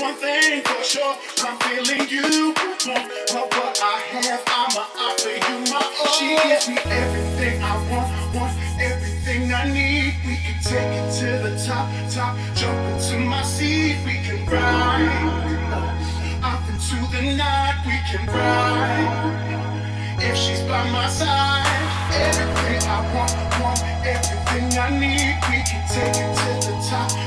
One thing for sure, I'm feeling you. But what I have, I'ma offer you my all. She gives me everything I want, want everything I need. We can take it to the top, top, jump into my seat. We can ride up into the night. We can ride if she's by my side. Everything I want, want everything I need. We can take it to the top.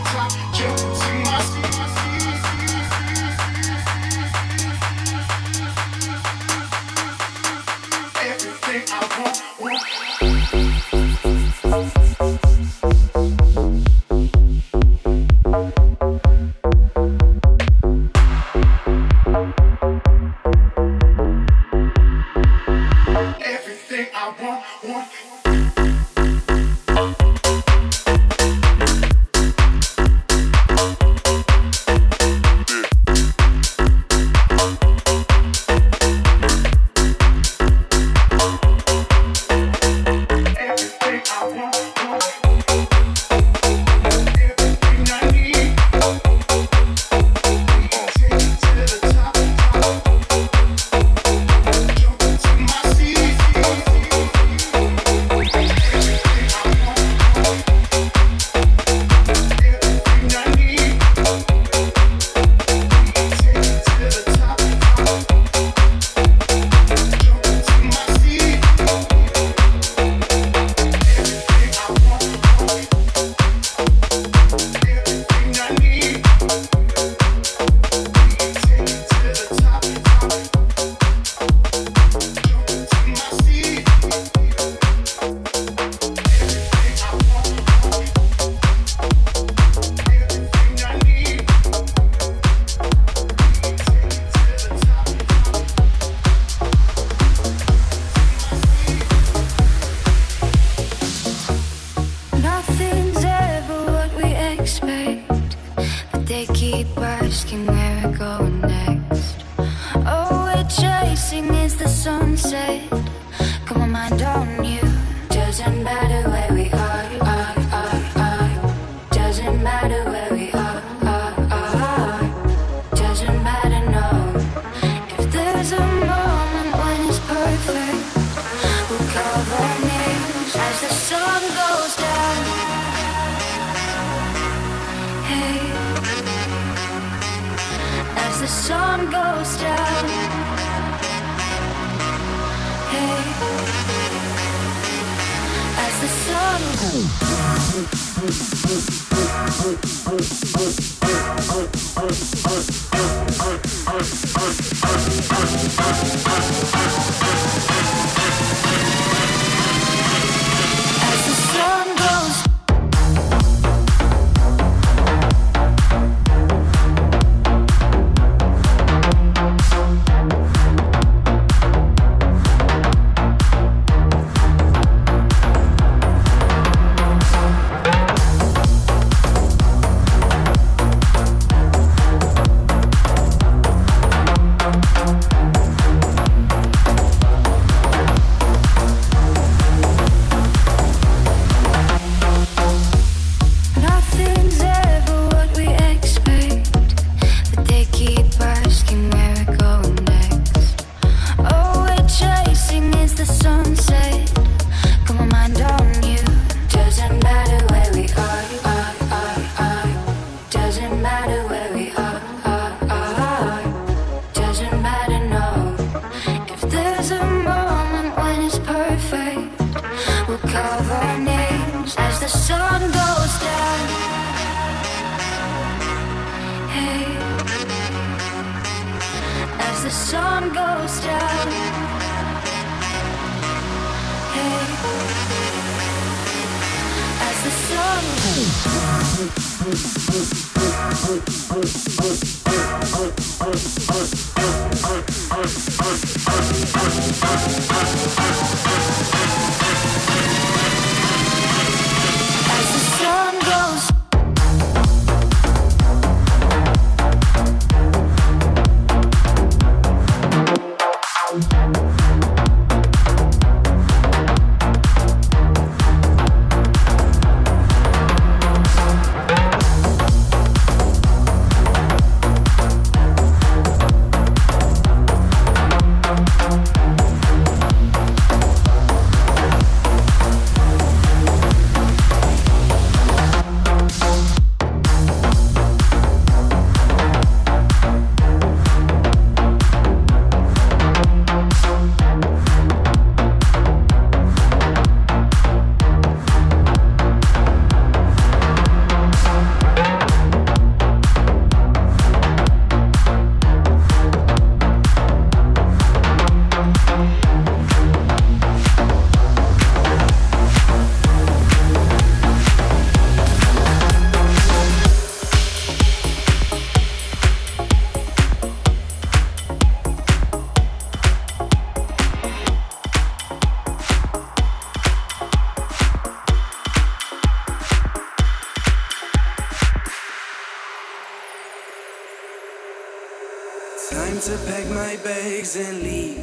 time to pack my bags and leave.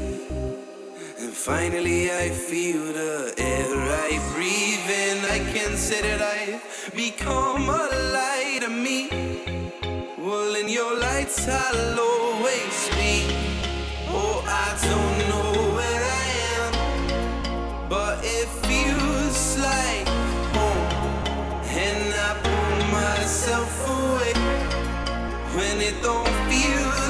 And finally, I feel the air I breathe, and I can say that I've become a light of me. Well, in your lights, I'll always be. Oh, I don't know where I am, but it feels like home. And I pull myself away when it don't feel.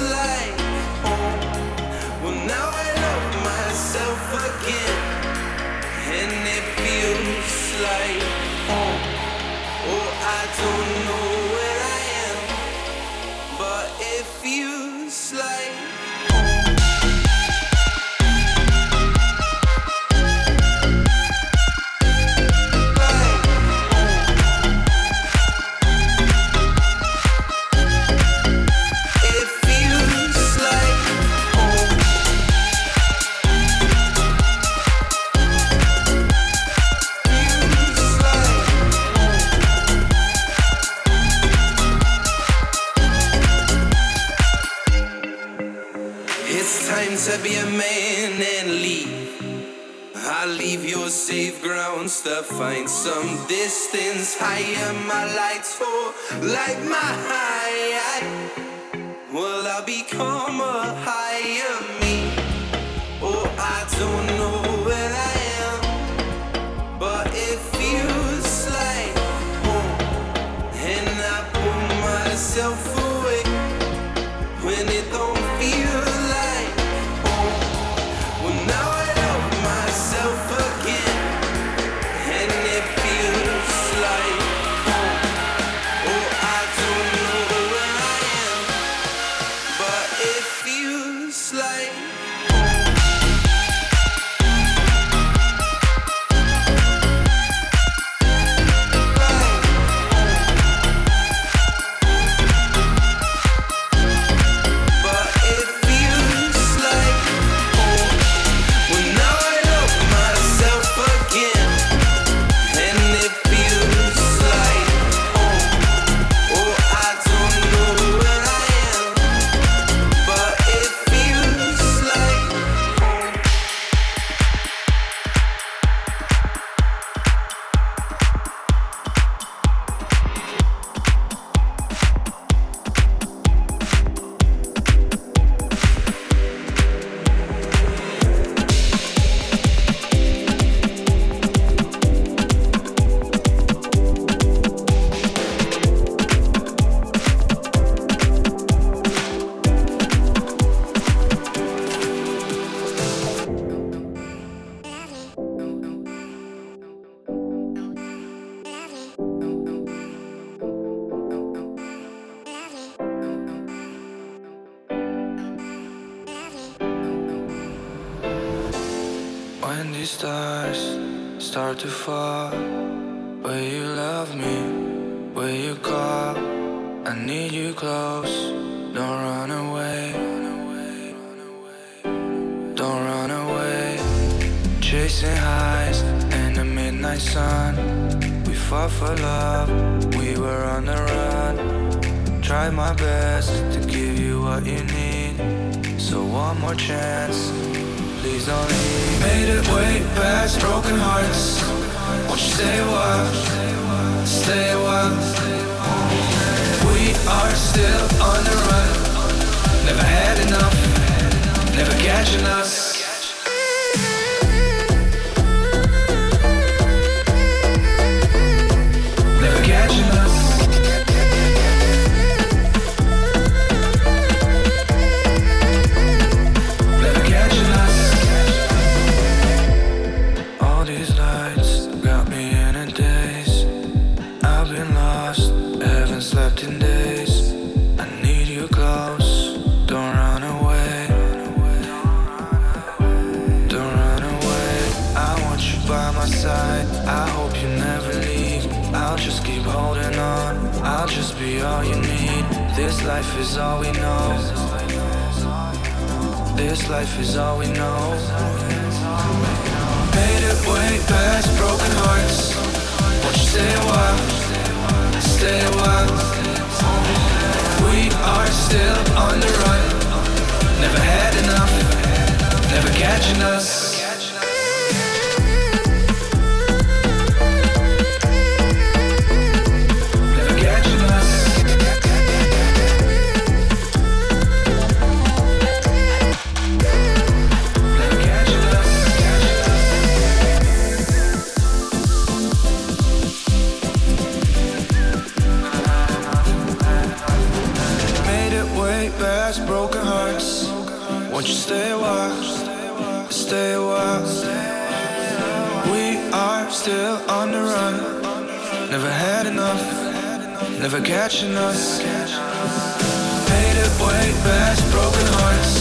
am my lights for light my high. Will I become? days on it. Made it way past broken hearts. Won't you stay a while? Stay a while. We are still on the run. Never had enough. Never catching us. life is all we know. This life is all we know. Made it way past broken hearts. Won't you stay a while? Stay a while. We are still on the run. Never had enough. Never catching us. Never had enough, never catching us. Faded way past broken hearts.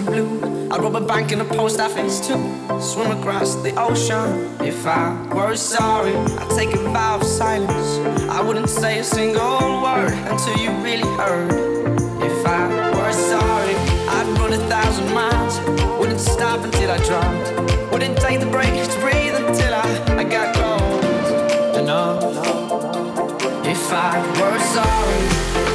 Blue. I'd rob a bank in a post office too. Swim across the ocean. If I were sorry, I'd take a vow of silence. I wouldn't say a single word until you really heard. If I were sorry, I'd run a thousand miles. Wouldn't stop until I drowned. Wouldn't take the break to breathe until I, I got cold. Enough. If I were sorry,